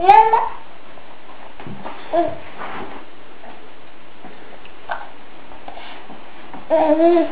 Yalla. Mm-hmm.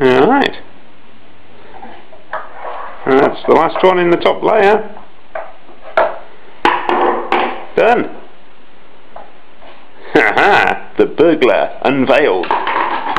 Alright. That's the last one in the top layer. Done. Haha, the burglar unveiled.